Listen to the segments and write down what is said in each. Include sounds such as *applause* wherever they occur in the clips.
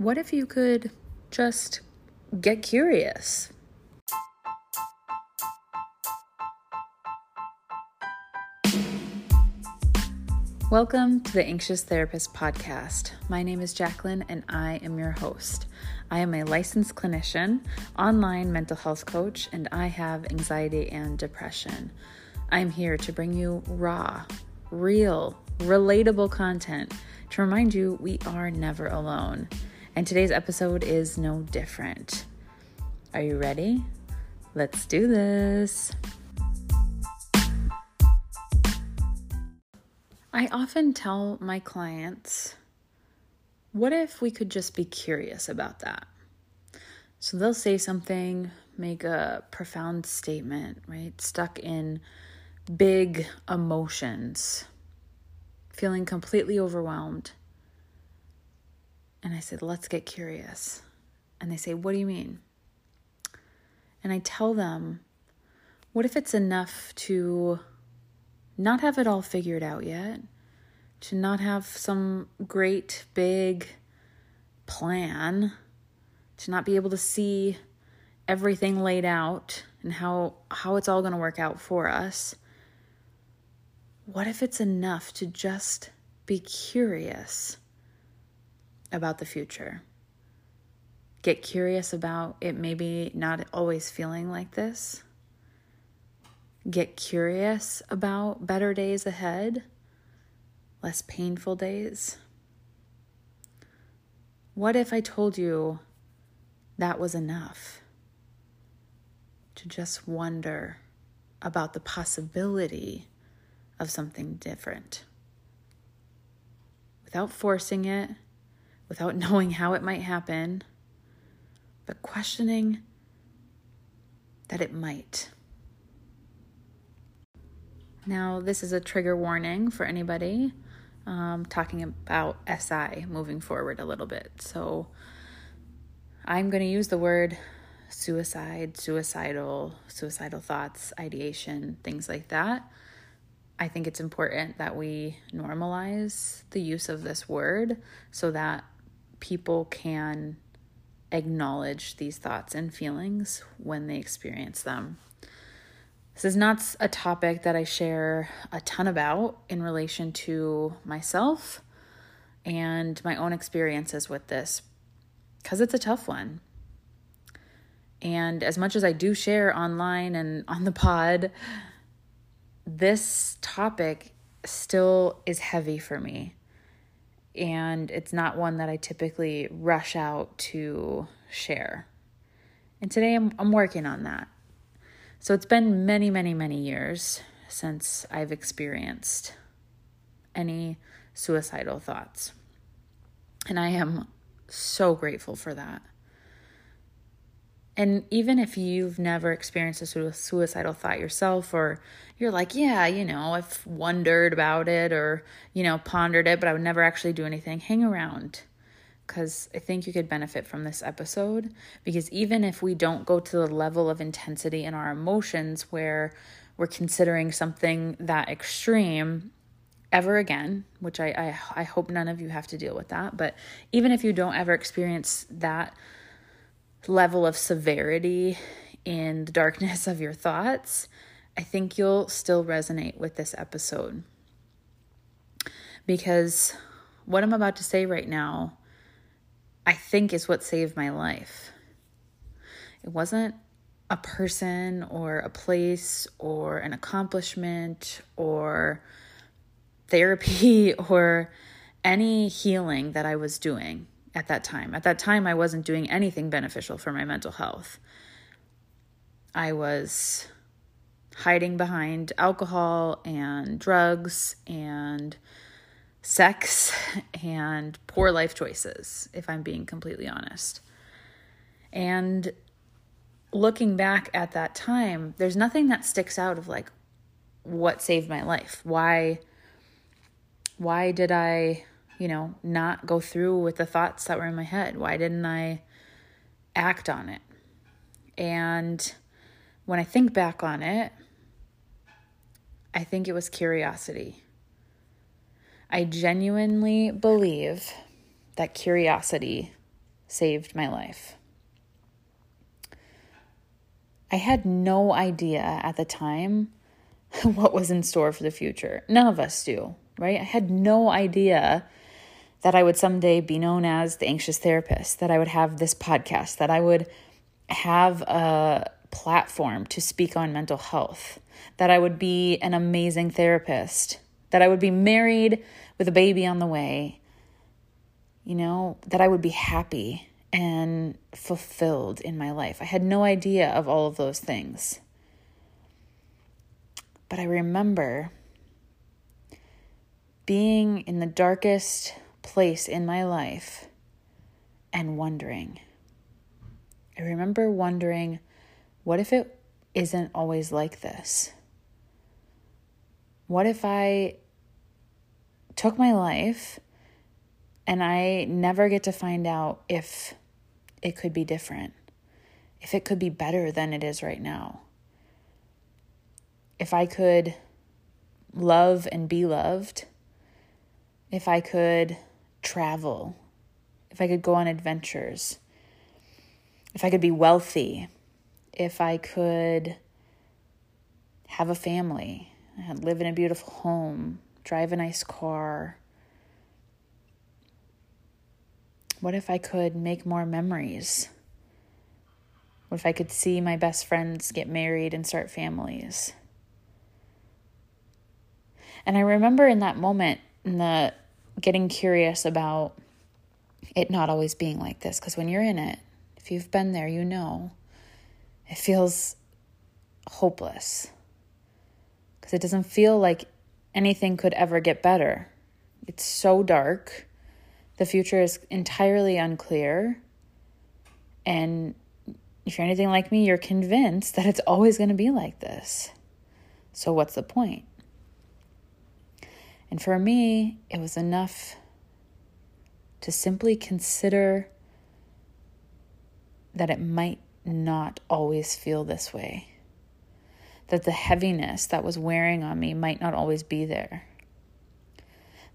what if you could just get curious? Welcome to the Anxious Therapist Podcast. My name is Jacqueline and I am your host. I am a licensed clinician, online mental health coach, and I have anxiety and depression. I am here to bring you raw, real, relatable content to remind you we are never alone. And today's episode is no different. Are you ready? Let's do this. I often tell my clients, what if we could just be curious about that? So they'll say something, make a profound statement, right? Stuck in big emotions, feeling completely overwhelmed. And I said, let's get curious. And they say, what do you mean? And I tell them, what if it's enough to not have it all figured out yet, to not have some great big plan, to not be able to see everything laid out and how how it's all going to work out for us. What if it's enough to just be curious about the future? Get curious about it maybe not always feeling like this get curious about better days ahead, less painful days? What if I told you that was enough? To just wonder about the possibility of something different without forcing it, without *laughs* knowing how it might happen, but questioning that it might. Now, this is a trigger warning for anybody um, talking about SI moving forward a little bit. So, I'm going to use the word suicide, suicidal, suicidal thoughts, ideation, things like that. I think it's important that we normalize the use of this word so that people can acknowledge these thoughts and feelings when they experience them. This is not a topic that I share a ton about in relation to myself and my own experiences with this because it's a tough one. And as much as I do share online and *laughs* on the pod, this topic still is heavy for me. And it's not one that I typically rush out to share. And today I'm, I'm working on that. So it's been many, many, many years since I've experienced any suicidal thoughts. And I am so grateful for that. And even if you've never experienced a suicidal thought yourself, or you're like, yeah, you know, I've wondered about it or, you know, pondered it, but I would never actually do anything, hang around because I think you could benefit from this episode. Because even if we don't go to the level of intensity in our emotions where we're considering something that extreme ever again, which I, I, I hope none of you have to deal with that, but even if you don't ever experience that level of severity in the darkness of your thoughts, I think you'll still resonate with this episode. Because what I'm about to say right now I think is what saved my life. It wasn't a person or a place or an accomplishment or therapy *laughs* or any healing that I was doing at that time. At that time, I wasn't doing anything beneficial for my mental health. I was hiding behind alcohol and drugs and sex *laughs* and poor life choices, if I'm being completely honest. And looking back at that time, there's nothing that sticks out of like what saved my life. Why why did I, you know, not go through with the thoughts that were in my head? Why didn't I act on it? And when I think back on it, I think it was curiosity. I genuinely believe that curiosity saved my life. I had no idea at the time *laughs* what was in store for the future. None of us do, right? I had no idea that I would someday be known as the anxious therapist, that I would have this podcast, that I would have a platform to speak on mental health, that I would be an amazing therapist, that I would be married with a baby on the way, you know, that I would be happy and fulfilled in my life. I had no idea of all of those things. But I remember being in the darkest place in my life and wondering. I remember wondering, what if it isn't always like this? What if I took my life and I never get to find out if it could be different, if it could be better than it is right now. If I could love and be loved, if I could travel, if I could go on adventures, if I could be wealthy, if I could have a family, live in a beautiful home, drive a nice car, What if I could make more memories? What if I could see my best friends get married and start families? And I remember in that moment, in the getting curious about it not always being like this, because when you're in it, if you've been there, you know, it feels hopeless. Because it doesn't feel like anything could ever get better. It's so dark the future is entirely unclear. And if you're anything like me, you're convinced *laughs* that it's always going to be like this. So, what's the point? And for me, it was enough to simply consider that it might not always feel this way. That the heaviness that was wearing on me might not always be there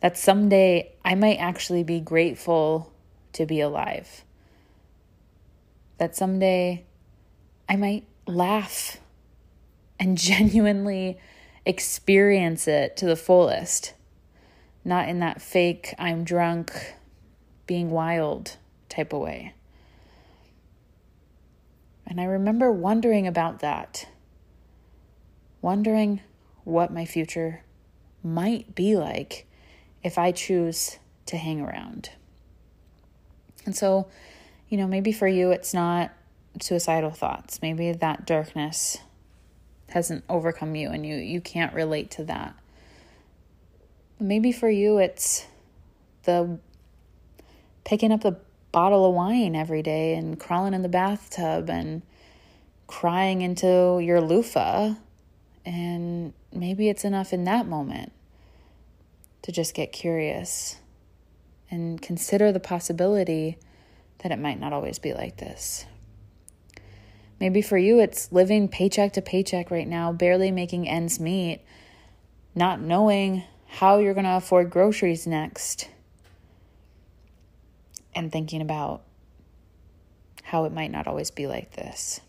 that someday I might actually be grateful to be alive. That someday I might laugh and *laughs* genuinely experience it to the fullest, not in that fake, I'm drunk, being wild type of way. And I remember wondering about that, wondering what my future might be like if I choose to hang around. And so, you know, maybe for you it's not suicidal thoughts. Maybe that darkness hasn't overcome you and you you can't relate to that. Maybe for you it's the picking up the bottle of wine every day and crawling in the bathtub and crying into your loofah and maybe it's enough in that moment to just get curious and consider the possibility that it might not always be like this. Maybe for you, it's living paycheck to paycheck right now, barely making ends meet, not knowing how you're going to afford groceries next, and thinking about how it might not always be like this.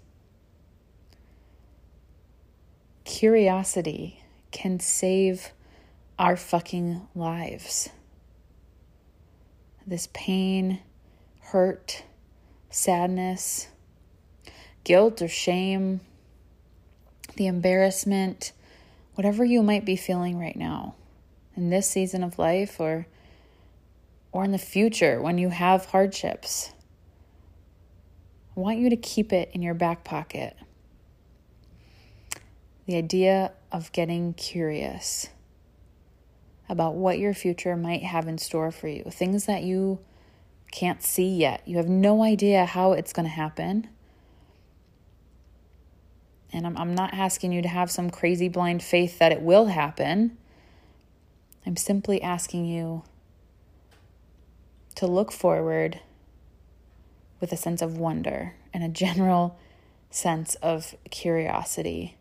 Curiosity can save our fucking lives. This pain, hurt, sadness, guilt or shame, the embarrassment, whatever you might be feeling right now in this season of life or or in the future when you have hardships. I want you to keep it in your back pocket. The idea of getting curious about what your future might have in store for you, things that you can't see yet. You have no idea how it's going to happen. And I'm, I'm not asking you to have some crazy blind faith that it will happen. I'm simply asking you to look forward with a sense of wonder and a general sense of curiosity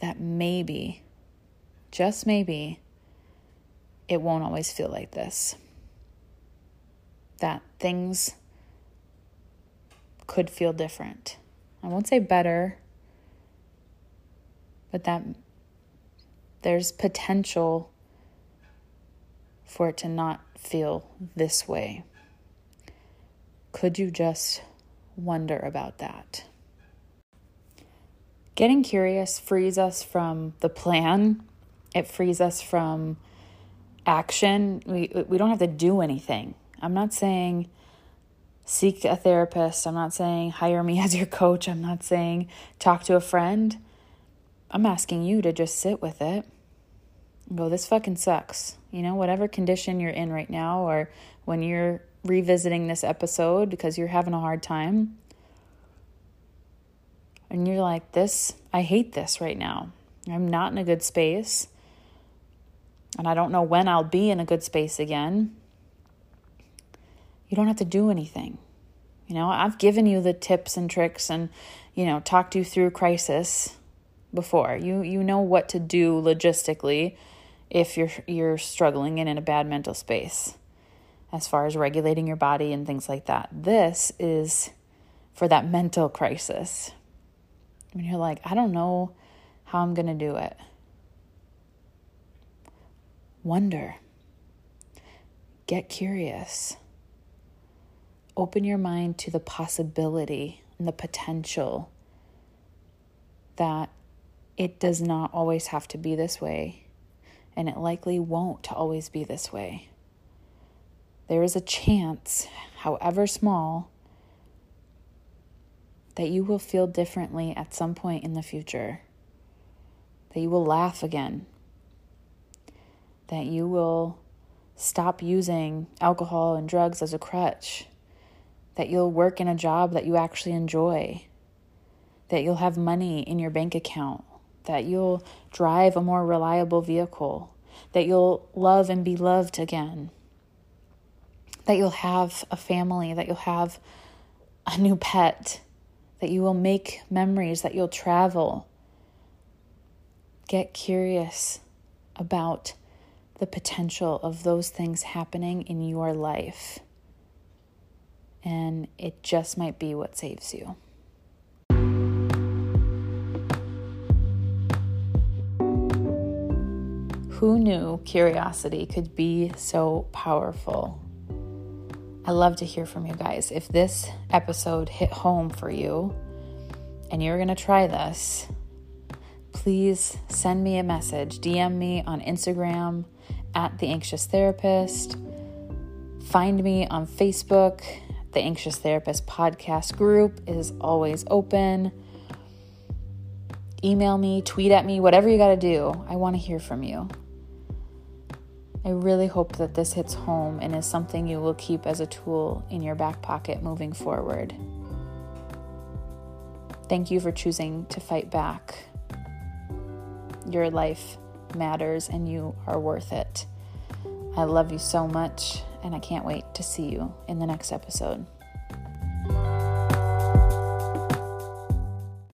that maybe, just maybe, it won't always feel like this. That things could feel different. I won't say better, but that there's potential for it to not feel this way. Could you just wonder about that? Getting curious frees us from the plan. It frees us from action. We we don't have to do anything. I'm not saying seek a therapist. I'm not saying hire me *laughs* as your coach. I'm not saying talk to a friend. I'm asking you to just sit with it go, this fucking sucks. You know, whatever condition you're in right now, or when you're revisiting this episode because you're having a hard time, and you're like, this, I hate this right now. I'm not in a good space. And I don't know when I'll be in a good space again. You don't have to do anything. You know, I've given you the tips and tricks and, you know, talked you through crisis before. You you know what to do logistically if you're you're struggling and in a bad mental space as far as regulating your body and things like that. This is for that mental crisis. When you're like, I don't know how I'm going to do it. Wonder. Get curious. Open your mind to the possibility and the potential that it does not always have to be this way and it likely won't always be this way. There is a chance, however small, that you will feel differently at some point in the future, that you will laugh again, that you will stop using alcohol and drugs as a crutch, that you'll work in a job that you actually enjoy, that you'll have money in your bank account that you'll drive a more reliable vehicle, that you'll love and be loved again, that you'll have a family, that you'll have a new pet, that you will make memories, that you'll travel. Get curious about the potential of those things happening in your life. And it just might be what saves you. Who knew curiosity could be so powerful? I love to hear from you guys. If this episode hit home for you and you're going to try this, please send me a message. DM me on Instagram at The Anxious Therapist. Find me on Facebook. The Anxious Therapist podcast group is always open. Email me, tweet at me, whatever you got to do. I want to hear from you. I really hope that this hits home and is something you will keep as a tool in your back pocket moving forward. Thank you for choosing to fight back. Your life matters and you are worth it. I love you so much, and I can't wait to see you in the next episode.